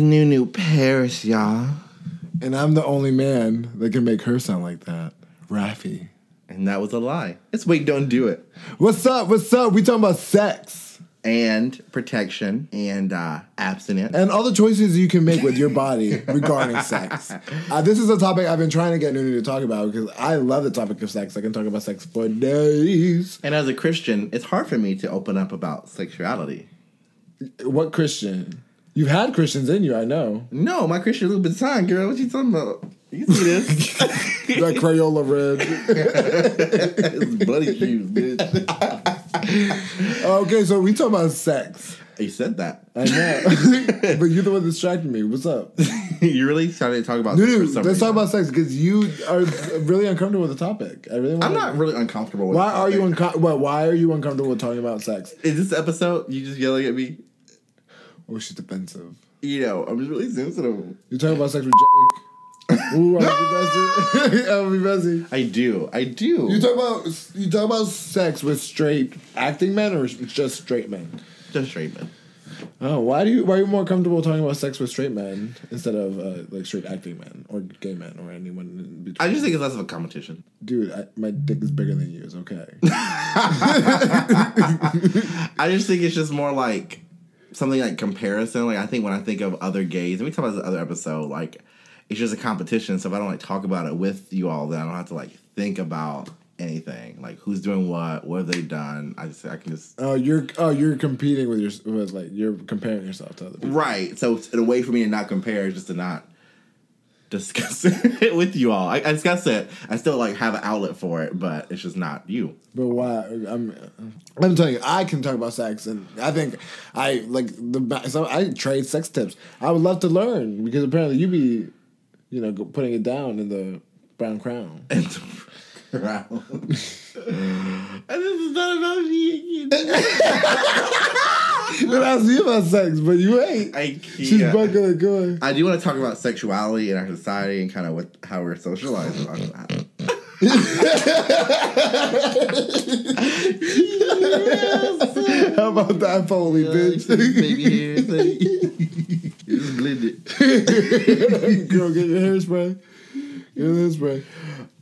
Nunu Paris, y'all. And I'm the only man that can make her sound like that. Raffy. And that was a lie. It's wait, don't do it. What's up? What's up? We talking about sex And protection and uh abstinence. and all the choices you can make with your body regarding sex. Uh, this is a topic I've been trying to get Nunu to talk about because I love the topic of sex. I can talk about sex for days. And as a Christian, it's hard for me to open up about sexuality. What Christian? You've had Christians in you, I know. No, my Christian Louboutin, girl. What you talking about? You see this? That Crayola red. it's bloody shoes, bitch. Okay, so we talk about sex. You said that. I know, but you're the one distracting me. What's up? you really started to talk about No, this no, for some let's talk about sex because you are really uncomfortable with the topic. I really. I'm not really uncomfortable with Why are you topic. unco- what, Why are you uncomfortable with talking about sex? Is this episode you just yelling at me? Oh, she's defensive. You know, I'm just really sensitive. You're talking about sex with Jake. Ooh, I'm be messy. I'm be messy. I do. I do. You talk about you talk about sex with straight acting men or just straight men? just straight men. Oh, why do you why are you more comfortable talking about sex with straight men instead of uh, like straight acting men or gay men or anyone in between? I just think it's less of a competition. Dude, I, my dick is bigger than you. It's okay. I just think it's just more like something like comparison. Like I think when I think of other gays, and we talk about this other episode, like it's just a competition. So if I don't like talk about it with you all, then I don't have to like think about anything. Like who's doing what, what have they done. I just I can just Oh, you're oh you're competing with your with like you're comparing yourself to other people. right. So it's a way for me to not compare is just to not discuss it with you all. I, I discuss it. I still like have an outlet for it, but it's just not you. But why? I'm I'm telling you, I can talk about sex, and I think I like the so I trade sex tips. I would love to learn because apparently you be, you know, putting it down in the brown crown. And around. and this is not about me again. But I see about sex, but you ain't. I can't. She's buckling good. I do want to talk about sexuality in our society and kind of what how we're socialized about that. How about that, Foley, bitch? Baby hairs, just blend it. Girl, get your hairspray. Get your hairspray.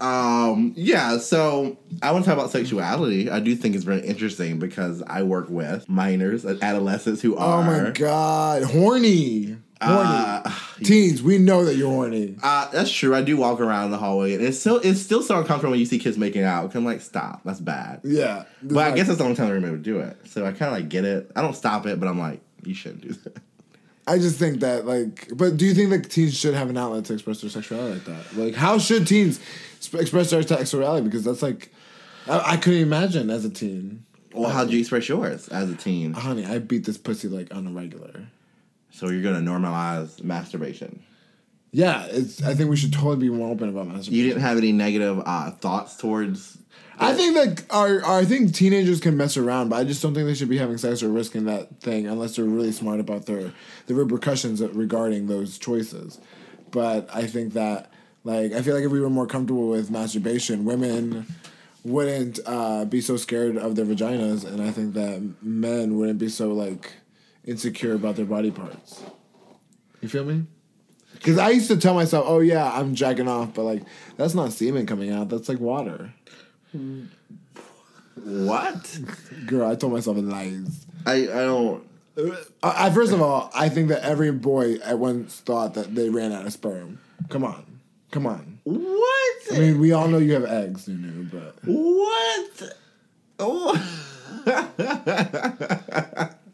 Um, yeah, so I want to talk about sexuality. I do think it's very interesting because I work with minors, adolescents who are. Oh my god, horny, horny. Uh, Teens, we know that you're horny. Uh, that's true. I do walk around in the hallway, and it's still it's still so uncomfortable when you see kids making out. I'm like, stop, that's bad. Yeah, But I guess that's the only time I remember to do it. So I kind of like get it. I don't stop it, but I'm like, you shouldn't do that. I just think that like, but do you think that teens should have an outlet to express their sexuality like that? Like, how should teens sp- express their sexuality? Because that's like, I, I couldn't imagine as a teen. Well, how do you express yours as a teen? Honey, I beat this pussy like on a regular. So you're gonna normalize masturbation. Yeah, it's. I think we should totally be more open about masturbation. You didn't have any negative uh, thoughts towards. I think that our, our I think teenagers can mess around, but I just don't think they should be having sex or risking that thing unless they're really smart about their the repercussions regarding those choices. But I think that like I feel like if we were more comfortable with masturbation, women wouldn't uh, be so scared of their vaginas, and I think that men wouldn't be so like insecure about their body parts. You feel me? Because I used to tell myself, "Oh yeah, I'm jacking off," but like that's not semen coming out. That's like water. What? Girl, I told myself lies. I I don't. I, I first of all, I think that every boy at once thought that they ran out of sperm. Come on, come on. What? I mean, we all know you have eggs, Nunu, but What? Oh.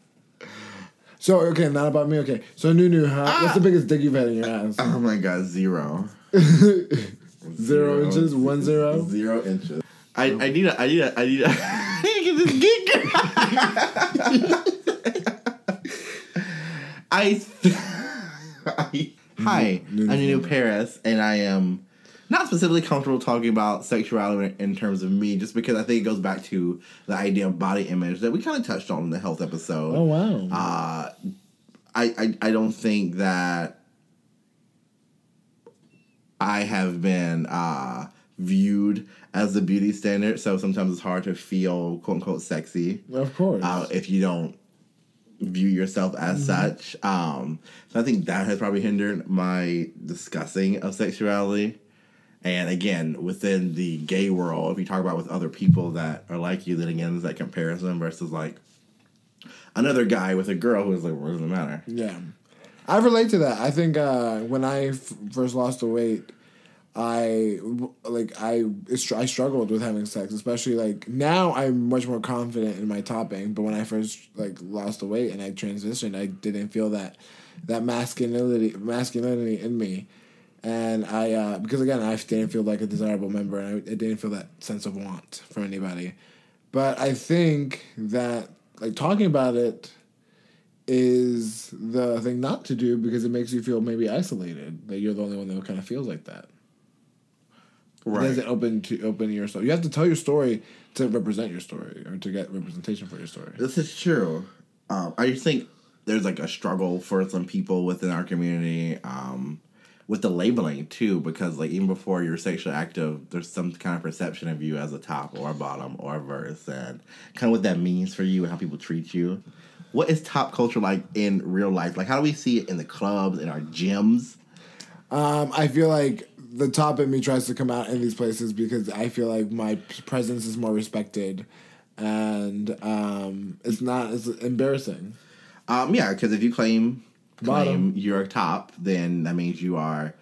so okay, not about me. Okay, so Nunu, huh? Ah! What's the biggest dick you've had in your ass? oh my god, zero. Zero inches, one zero. Zero inches. I, I need a I need a I need a I need to get. I, hi, I'm New Paris, and I am not specifically comfortable talking about sexuality in terms of me, just because I think it goes back to the idea of body image that we kind of touched on in the health episode. Oh wow. Uh, I, I I don't think that I have been uh, viewed as the beauty standard, so sometimes it's hard to feel quote unquote sexy of course. uh, if you don't view yourself as such. Um, so I think that has probably hindered my discussing of sexuality. And again, within the gay world, if you talk about with other people that are like you, then again, there's that comparison versus like another guy with a girl who's like, what does it matter? Yeah, I relate to that. I think uh, when I f- first lost the weight, I like I I struggled with having sex, especially like now I'm much more confident in my topping. But when I first like lost the weight and I transitioned, I didn't feel that that masculinity masculinity in me, and I uh, because again I didn't feel like a desirable member, and I, I didn't feel that sense of want for anybody. But I think that like talking about it is the thing not to do because it makes you feel maybe isolated that you're the only one that kind of feels like that. Right. It doesn't open to open yourself. You have to tell your story to represent your story or to get representation for your story. This is true. Um, I think there's like a struggle for some people within our community um, with the labeling too, because like even before you're sexually active, there's some kind of perception of you as a top or a bottom or a verse, and kind of what that means for you and how people treat you. What is top culture like in real life? Like, how do we see it in the clubs, in our gyms? Um, I feel like the top in me tries to come out in these places because I feel like my presence is more respected, and um, it's not it's embarrassing. Um, yeah, because if you claim claim you're a top, then that means you are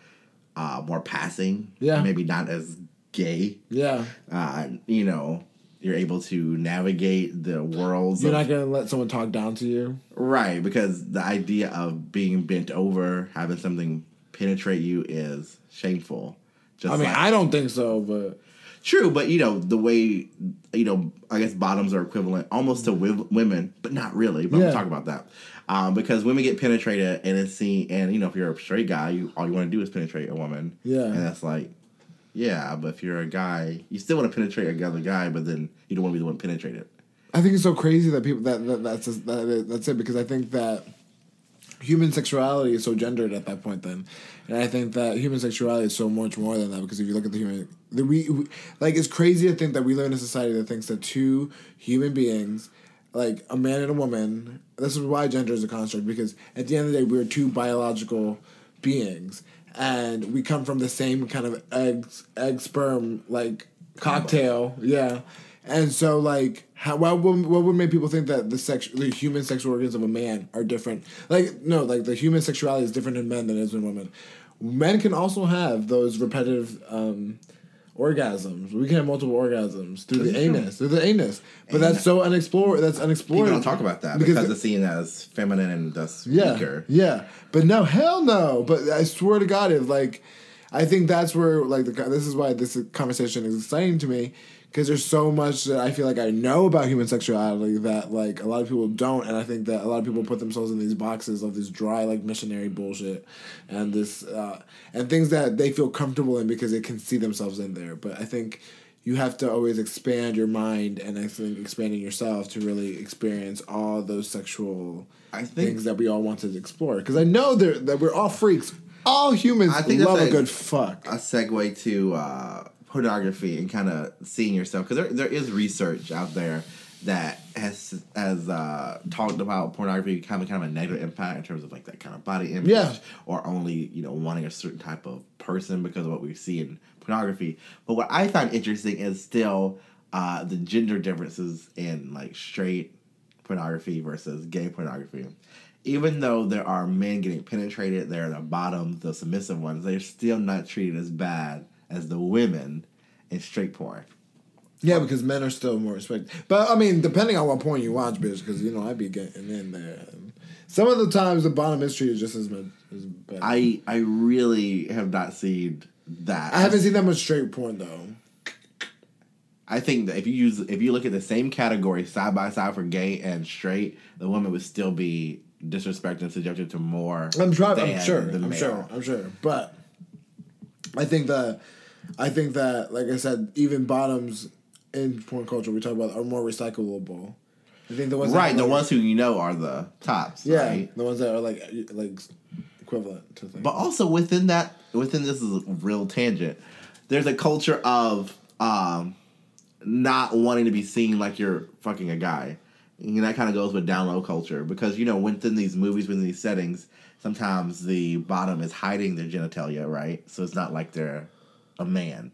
uh, more passing. Yeah, maybe not as gay. Yeah, uh, you know, you're able to navigate the worlds. You're of, not gonna let someone talk down to you, right? Because the idea of being bent over, having something penetrate you is shameful. Just I mean, like, I don't think so, but true. But you know, the way you know, I guess bottoms are equivalent almost to women, but not really. But yeah. we'll talk about that um, because women get penetrated and it's seen, and you know, if you're a straight guy, you all you want to do is penetrate a woman. Yeah, and that's like. Yeah, but if you're a guy, you still want to penetrate another guy, but then you don't want to be the one penetrated. I think it's so crazy that people that, that that's that, that's it because I think that human sexuality is so gendered at that point then. And i think that human sexuality is so much more than that because if you look at the human the, we, we like it's crazy to think that we live in a society that thinks that two human beings like a man and a woman this is why gender is a construct because at the end of the day we're two biological beings and we come from the same kind of egg egg sperm like cocktail. Yeah and so, like, how what would, what would make people think that the sex the human sexual organs of a man are different? Like, no, like the human sexuality is different in men than it is in women. Men can also have those repetitive um, orgasms. We can have multiple orgasms through the anus, through the anus. But that's so unexplored. That's unexplored. People don't talk about that because, because it's seen as feminine and thus yeah, weaker. Yeah, but no, hell no. But I swear to God, if like, I think that's where like the this is why this conversation is exciting to me because there's so much that I feel like I know about human sexuality that like a lot of people don't, and I think that a lot of people put themselves in these boxes of this dry like missionary bullshit, and this uh, and things that they feel comfortable in because they can see themselves in there. But I think you have to always expand your mind and I think expanding yourself to really experience all those sexual I think, things that we all want to explore. Because I know that we're all freaks. All humans I think love a, a good fuck. A segue to. Uh pornography and kind of seeing yourself because there, there is research out there that has has uh, talked about pornography having kind of a negative impact in terms of like that kind of body image yeah. or only you know wanting a certain type of person because of what we see in pornography but what i find interesting is still uh, the gender differences in like straight pornography versus gay pornography even though there are men getting penetrated they're the bottom the submissive ones they're still not treated as bad as the women in straight porn. Yeah, because men are still more respected. But I mean, depending on what porn you watch, bitch, because you know I'd be getting in there. And some of the times the bottom mystery is just as much as bad. I I really have not seen that. I haven't seen that much straight porn though. I think that if you use if you look at the same category side by side for gay and straight, the woman would still be disrespected and subjected to more. I'm, trying, I'm sure. I'm sure. I'm sure. But I think that I think that, like I said, even bottoms in porn culture we talk about are more recyclable. I think the ones right, the like, ones who you know are the tops. Yeah, right? the ones that are like like equivalent to things. But also within that, within this is a real tangent. There's a culture of um, not wanting to be seen like you're fucking a guy. And that kind of goes with down low culture because you know within these movies, within these settings, sometimes the bottom is hiding their genitalia, right? So it's not like they're a man.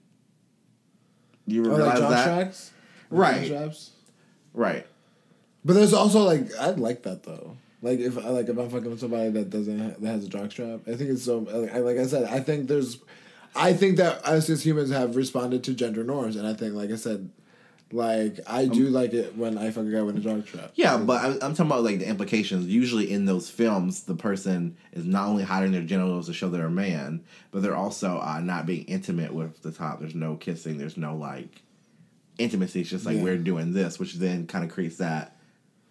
You Oh, realize like that? tracks, Right. Right. But there's also like I'd like that though. Like if I like if I'm fucking with somebody that doesn't ha- that has a jock strap, I think it's so. Like I, like I said, I think there's, I think that us as humans have responded to gender norms, and I think like I said, like I Um, do like it when I fuck a guy with a jock strap. Yeah, but I'm, I'm talking about like the implications. Usually in those films, the person is not only hiding their genitals to show they're a man, but they're also uh, not being intimate with the top. There's no kissing. There's no like intimacy. It's just like Yeah. we're doing this, which then kind of creates that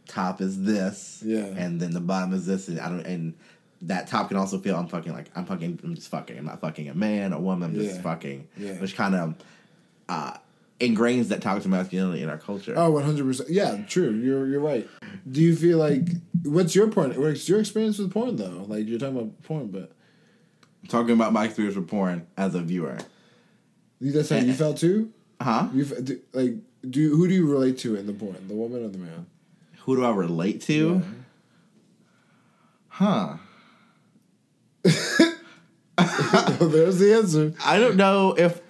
top is this, Yeah. and then the bottom is this, and I don't and. That top can also feel I'm fucking like I'm fucking I'm just fucking I'm not fucking a man a woman I'm just Yeah. fucking Yeah. which kind of uh, ingrains that toxic masculinity in our culture. Oh, 100 percent. Yeah, true. You're you're right. Do you feel like what's your point? What's your experience with porn though? Like you're talking about porn, but talking about my experience with porn as a viewer. you that's how you eh. felt too. Huh? You do, like do who do you relate to in the porn? The woman or the man? Who do I relate to? Huh. There's the answer. I don't know if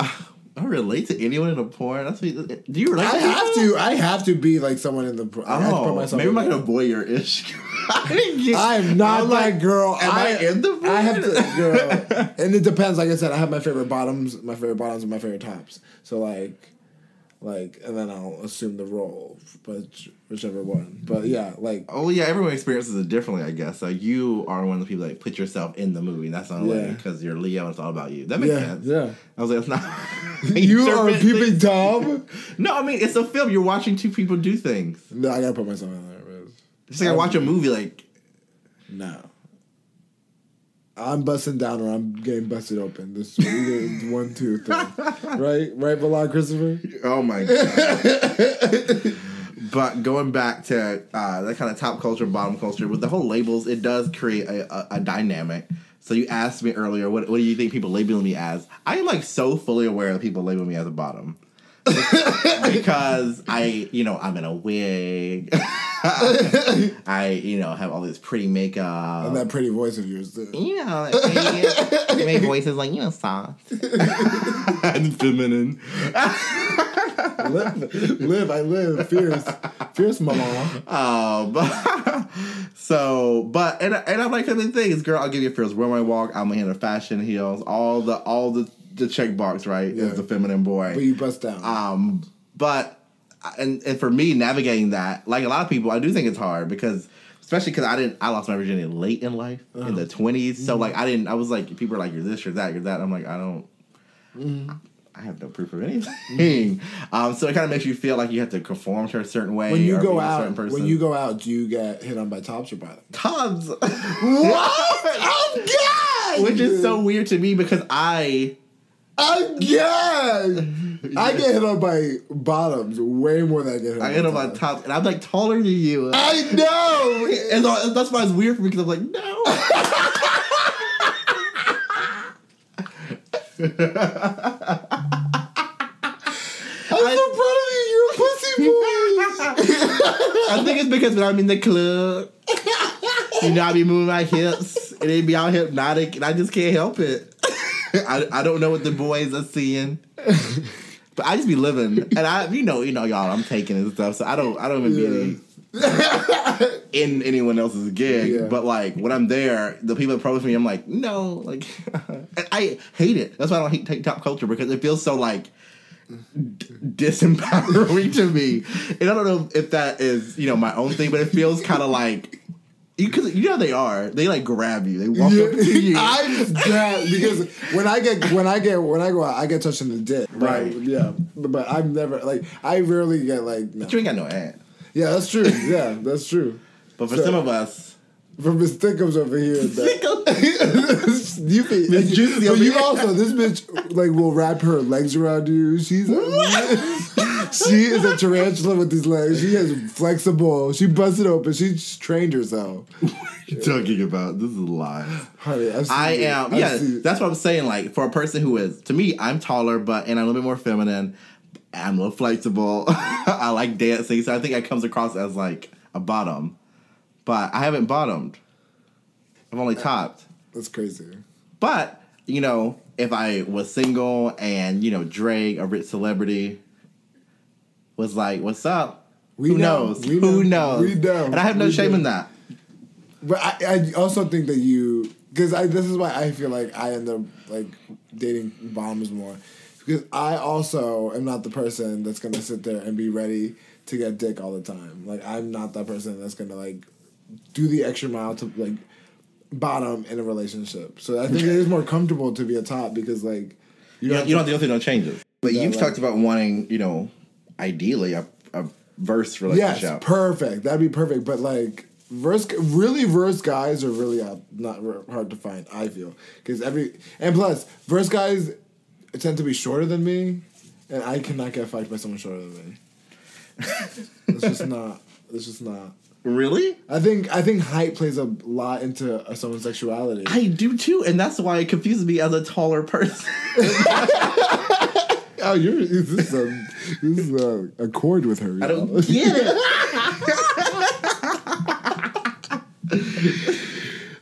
I relate to anyone in a porn. That's what, do you relate? I to have people? to. I have to be like someone in the. I have to put Oh, myself maybe I'm like there. a voyeur ish. I'm not I'm that like, girl. am I in the I have porn? to, girl. and it depends. Like I said, I have my favorite bottoms, my favorite bottoms, and my favorite tops. So like, like, and then I'll assume the role, but whichever one. But yeah, like, Oh yeah, everyone experiences it differently, I guess. So you are one of the people that put yourself in the movie. That's not Yeah. because you're Leo and it's all about you. That makes yeah, sense. yeah. I was like, it's not. You are peeping tom. No, I mean it's a film. You're watching two people do things. No, I gotta put myself in there. But Just like I watch a movie, like no. I'm busting down or I'm getting busted open. This one, two, three. Right, right, Bilal Christopher. Oh my god. but going back to uh, that kind of top culture, bottom culture, with the whole labels, it does create a, a, a dynamic. So you asked me earlier, what, what do you think people labeling me as? I am like so fully aware that people label me as a bottom. Because I, you know, I'm in a wig. I, you know, have all this pretty makeup. And that pretty voice of yours, too. you know, like, my voice is like, you know, soft and feminine. live, live, I live, fierce, fierce mama. Um, so, but and and I'm like the thing is, girl, I'll give you a first where I walk. I'm in the fashion heels, all the all the the check box, right? Yeah. Is the feminine boy. But you bust down. Um, but and and for me navigating that, like a lot of people, I do think it's hard because especially because I didn't, I lost my virginity late in life in the 20s. So like I didn't, I was like, people are like, you're this, you're that, you're that. I'm like, I don't. I have no proof of anything. Um, so it kind of makes you feel like you have to conform to a certain way. when you go out, person. when you go out, do you get hit on by tops or bottoms? tons, What? Oh God! which is so weird to me because I Again! I get hit on by bottoms way more than I get hit on I get on my tops. top, and I'm like taller than you. I know! and that's why it's weird for me because I'm like, no. I'm so proud of you. You're a pussy boy. I think it's because when I'm in the club, you know, I be moving my hips and they be all hypnotic, and I just can't help it. I, I don't know what the boys are seeing, but I just be living, and I you know you know y'all I'm taking and stuff, so I don't I don't even be any, in anyone else's gig. Yeah. But like when I'm there, the people approach me, I'm like no, like I hate it. That's why I don't hate take top culture because it feels so like d- disempowering to me. And I don't know if that is, you know, my own thing, but it feels kind of like because you know how they are. They like grab you. They walk up to you. I'm glad because when I get when I get when I go out, I get touched in the dick. Right. Yeah. But, but I'm never like I rarely get like no. but you ain't got no ad. Yeah, that's true. Yeah, that's true. But for So- some of us, From Miss Thickums over here. That, you can, Miss Juicy but over you here. also this bitch like will wrap her legs around you. She's she is a tarantula with these legs. She is flexible. She busted open. She's trained herself. you're talking about this is lies. Honey, I've it. am. I've Yeah, that's what I'm saying. Like for a person who is, to me, I'm taller, but and I'm a little bit more feminine. I'm a little flexible. I like dancing, so I think it comes across as like a bottom, but I haven't bottomed. I've only topped. That's crazy. But you know, if I was single and you know Drake, a rich celebrity, was like, "What's up?" We Who know. knows? We Who know. knows? We know. And I have no We shame know. in that. But I, I also think that you because I this is why I feel like I end up like dating bombs more because I also am not the person that's gonna sit there and be ready to get dick all the time. Like I'm not that person that's gonna like do the extra mile to like bottom in a relationship. So I think it is more comfortable to be a top because like You don't, you don't have to go no changes. But Yeah, you've like- talked about wanting, you know, ideally a, a verse relationship. Yes, perfect. That'd be perfect. But like verse, really verse guys are really uh, not hard to find. I feel because every and plus verse guys tend to be shorter than me, and I cannot get fucked by someone shorter than me. it's just not. It's just not. Really? I think I think height plays a lot into uh, someone's sexuality. I do too, and that's why it confuses me as a taller person. oh, you're this is a this is a, a chord with her. I don't get it.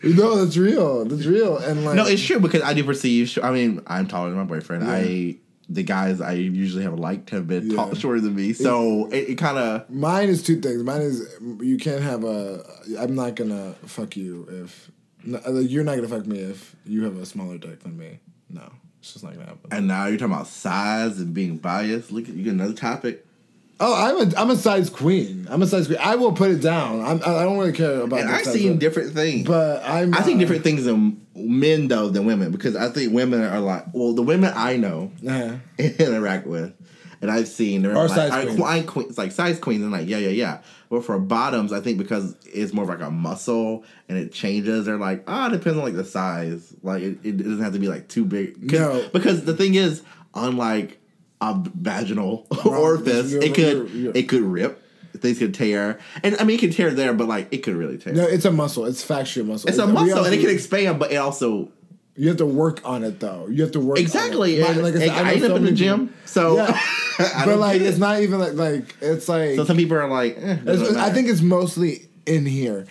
no, that's real. That's real. And like No, it's true because I do perceive. I mean, I'm taller than my boyfriend. I the guys I usually have liked have been tall, Yeah. shorter than me, so it, it kind of Mine is two things. Mine is you can't have a. I'm not gonna fuck you if you're not gonna fuck me if you have a smaller dick than me. No, it's just not gonna happen. And now you're talking about size and being biased. Look, you get another topic. Oh, I'm a I'm a size queen. I'm a size queen. I will put it down. I'm, I don't really care about. And I've seen different things. but I'm. I think uh, different things in men though than women because I think women are like well the women I know Uh-huh. and interact with and I've seen Or like, size I- queens. I- queen- it's like size queens and like yeah yeah yeah but for bottoms I think because it's more of like a muscle and it changes they're like ah it depends on like the size like it, it doesn't have to be like too big No. because the thing is unlike a vaginal orifice it could you're- it could rip things could tear and I mean it could tear there but like it could really tear No, it's a muscle. It's factual muscle. it's a muscle also- and it can expand, but it also You have to work on it though. You have to work on it. exactly. And, like I said, I, know end up in the gym, people- so Yeah. But like it's it. not even like like it's like So some people are like, eh, I think it's mostly in here.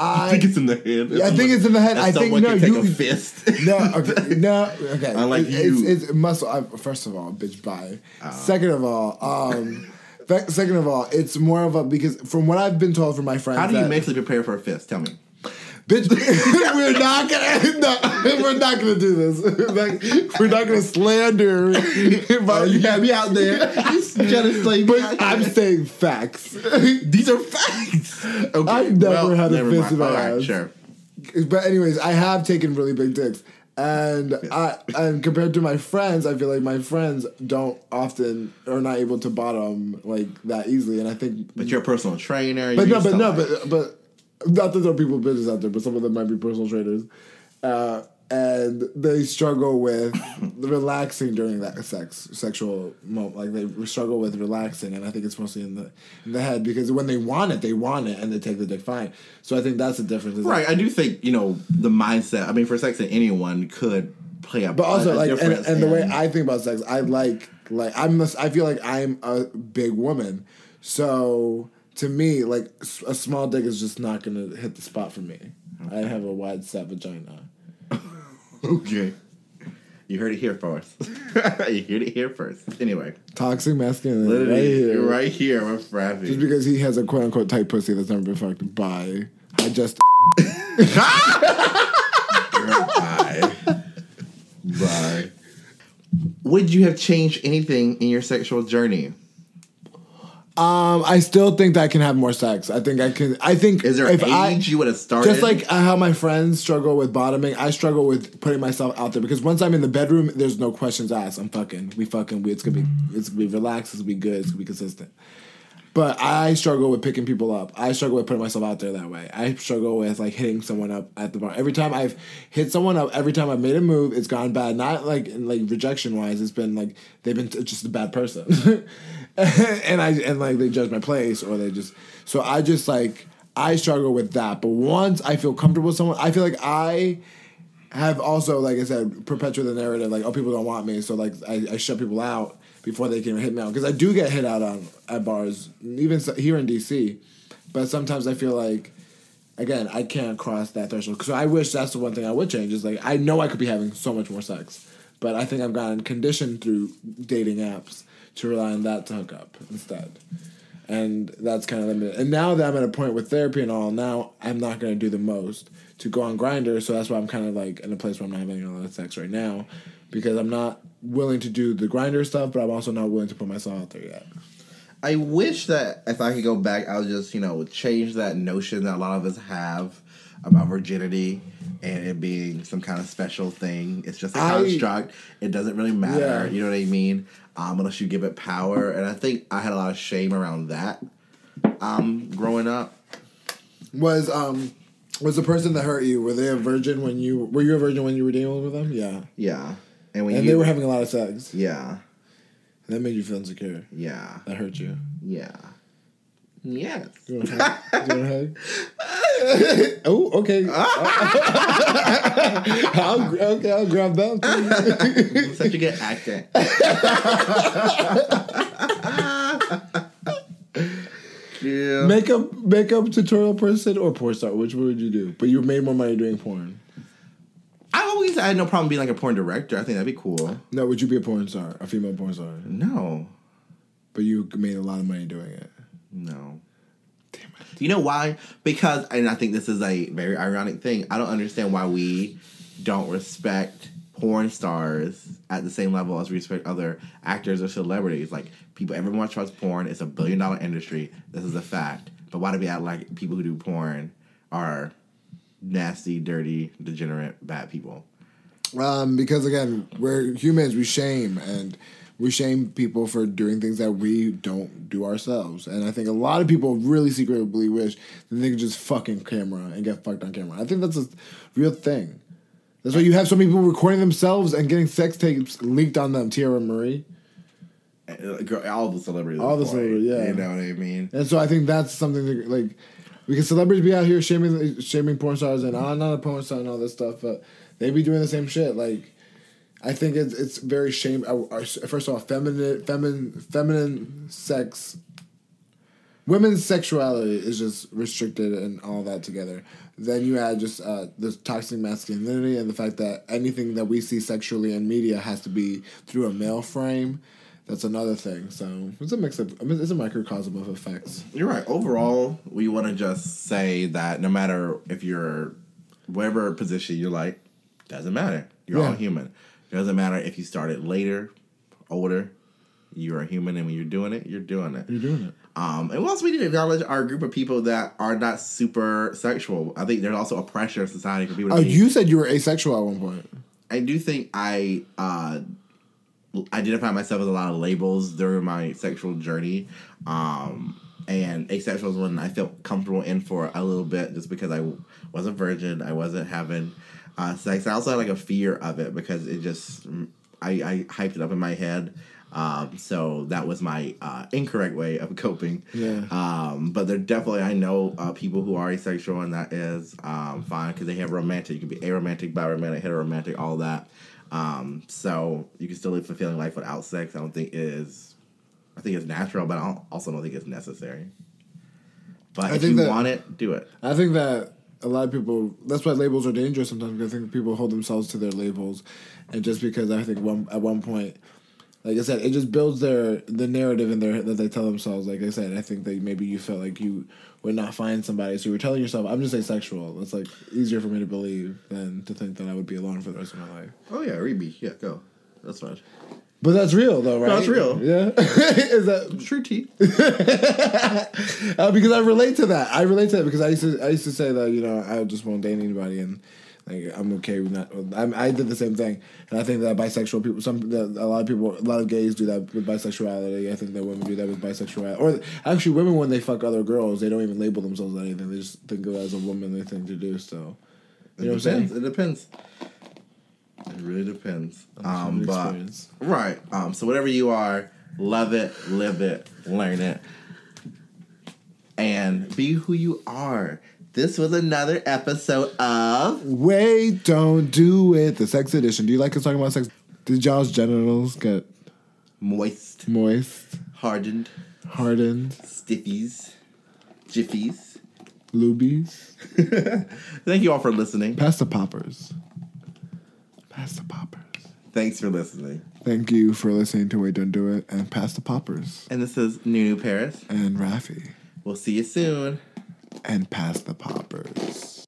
I I think it's in the head. Yeah, I think it's in the head. I think- no, you- fist. no, okay, no, okay. Unlike It- you. it's, it's muscle. I, first of all, bitch, bye. Oh. Second of all, um, second of all, it's more of a because from what I've been told from my friends, How do you that- mentally prepare for a fist? Tell me. Bitch? we're not gonna, no, we're not gonna do this. like, we're not gonna slander. Oh, you got me out there. You jealous slave. but I'm saying facts. These are facts. Okay, I've never had a fist in my right, ass. Sure. but anyways, I have taken really big dicks. And I and compared to my friends, I feel like my friends don't often are not able to bottom like that easily. And I think But you're a personal trainer. but you no, but no, like- but but not that there are people with business out there, but some of them might be personal trainers, uh, and they struggle with relaxing during that sex sexual moment. Like they struggle with relaxing, and I think it's mostly in the in the head because when they want it, they want it, and they take the dick fine. So I think that's the difference. right. I do think you know the mindset. I mean, for sex, that anyone could play a But also, like, and, difference and the way I think about sex, I like, like, I'm, I feel like I'm a big woman. So to me, like, a small dick is just not gonna hit the spot for me. I have a wide set vagina. Okay. You heard it here first. you heard it here first. Anyway, Toxic masculinity, right here. right here, with Just because he has a quote unquote tight pussy that's never been fucked by. I just. Bye. Bye. Would you have changed anything in your sexual journey? Um, I still think that I can have more sex. I think I can. I think Is there if an I, age you would have started? Just like how my friends struggle with bottoming, I struggle with putting myself out there because once I'm in the bedroom, there's no questions asked. I'm fucking. We fucking. We, it's gonna be. It's gonna be relaxed. It's gonna be good. It's gonna be consistent. But I struggle with picking people up. I struggle with putting myself out there that way. I struggle with like hitting someone up at the bar. Every time I've hit someone up, every time I've made a move, it's gone bad. Not like like rejection wise. It's been like they've been t- just a bad person, and I and like they judge my place or they just. So I just like I struggle with that. But once I feel comfortable with someone, I feel like I have also, like I said, perpetuated the narrative like, oh, people don't want me, so like I, I shut people out before they can hit me out because I do get hit out on at bars, even so- here in DC. but sometimes I feel like, again, I can't cross that threshold. So I wish that's the one thing I would change. Is like I know I could be having so much more sex, but I think I've gotten conditioned through dating apps to rely on that to hook up instead. And that's kind of limited. And now that I'm at a point with therapy and all, now I'm not going to do the most to go on Grindr. So that's why I'm kind of like in a place where I'm not having a lot of sex right now, because I'm not willing to do the Grindr stuff, but I'm also not willing to put myself out there yet. I wish that if I could go back, I would just you know change that notion that a lot of us have about virginity and it being some kind of special thing. It's just a I- construct. It doesn't really matter. Yeah. You know what I mean? Um, unless you give it power, and I think I had a lot of shame around that. Um, growing up, Was um was the person that hurt you? Were they a virgin when you were you a virgin when you were dealing with them? Yeah, yeah, and when and you they were having a lot of sex. yeah, That made you feel insecure. yeah, That hurt you. yeah, yes. You want a hug? Do you want a hug? oh, okay. I'll, okay, I'll grab that. Such a good actor. yeah. makeup, makeup tutorial person or porn star? Which would you do? But you made more money doing porn. I always I had no problem being like a porn director. I think that'd be cool. No, would you be a porn star, a female porn star? No, But you made a lot of money doing it. no. Damn it. You know why? Because, and I think this is a very ironic thing. I don't understand why we don't respect porn stars at the same level as we respect other actors or celebrities. Like people, everyone watches porn. It's a billion dollar industry. This is a fact. But why do we act like people who do porn are nasty, dirty, degenerate, bad people? Um, because again, we're humans. We shame and we shame people for doing things that we don't do ourselves. And I think a lot of people really secretly wish that they could just fucking camera and get fucked on camera. I think that's a real thing. That's why you have so many people recording themselves and getting sex tapes leaked on them. Tierra Marie. Uh, All the celebrities. All the celebrities, yeah. You know what I mean? And so I think that's something that, like because celebrities be out here shaming shaming porn stars and I'm not a porn star and all this stuff, but they be doing the same shit. Like I think it's it's very shame. uh, First of all, feminine feminine feminine sex, women's sexuality is just restricted and all that together. Then you add just uh, the toxic masculinity and the fact that anything that we see sexually in media has to be through a male frame. That's another thing. So it's a mix of I mean, it's a microcosm of effects. You're right. Overall, we want to just say that no matter if you're whatever position you're like, doesn't matter. You're all Yeah. human. Doesn't matter if you started later, older. You're a human, and when you're doing it, you're doing it. You're doing it. Um, and also we need to acknowledge our group of people that are not super sexual. I think there's also a pressure in society for people. To Oh, you said you were asexual at one point. I do think I uh, identify myself with a lot of labels during my sexual journey. Um, and asexual is one I felt comfortable in for a little bit just because I was a virgin. I wasn't having uh, sex. I also had like a fear of it because it just, I, I hyped it up in my head. Um, so that was my uh, incorrect way of coping. Yeah. Um, but there definitely I know uh, people who are asexual and that is um, fine because they have romantic. You can be aromantic, biromantic, heteromantic, all that. Um, so you can still live fulfilling life without sex. I don't think is, I think it's natural, but I don't, also don't think it's necessary. But I if think you that- want it, do it. I think that a lot of people. That's why labels are dangerous sometimes. Because I think people hold themselves to their labels, and just because I think one at one point, like I said, it just builds their the narrative in their that they tell themselves. Like I said, I think that maybe you felt like you would not find somebody, so you were telling yourself, "I'm just asexual." It's like easier for me to believe than to think that I would be alone for the rest of my life. Oh yeah, Reby. Yeah, go. That's fine. But that's real, though, right? that's real. Yeah, is that True tea. uh, because I relate to that. I relate to that because I used to I used to say that you know I just won't date anybody and like I'm okay with not. I'm, I did the same thing, and I think that bisexual people, some that a lot of people, a lot of gays do that with bisexuality. I think that women do that with bisexuality, or actually women when they fuck other girls, they don't even label themselves anything. They just think of it as a womanly thing to do. So It you know what I'm depends. saying? It depends. It really depends. Um, but experience. right. Um, so whatever you are, love it, live it, learn it, and be who you are. This was another episode of Wait, don't do it. The sex edition. Do you like us talking about sex? Did y'all's genitals get Moist, moist, Hardened, hardened? Stiffies. Jiffies. Lubies. Thank you all for listening. Pass the poppers. Pass the poppers. Thanks for listening. Thank you for listening to Wait Don't Do It and Pass the Poppers. And this is Nunu Paris. And Rafi. We'll see you soon. And Pass the Poppers.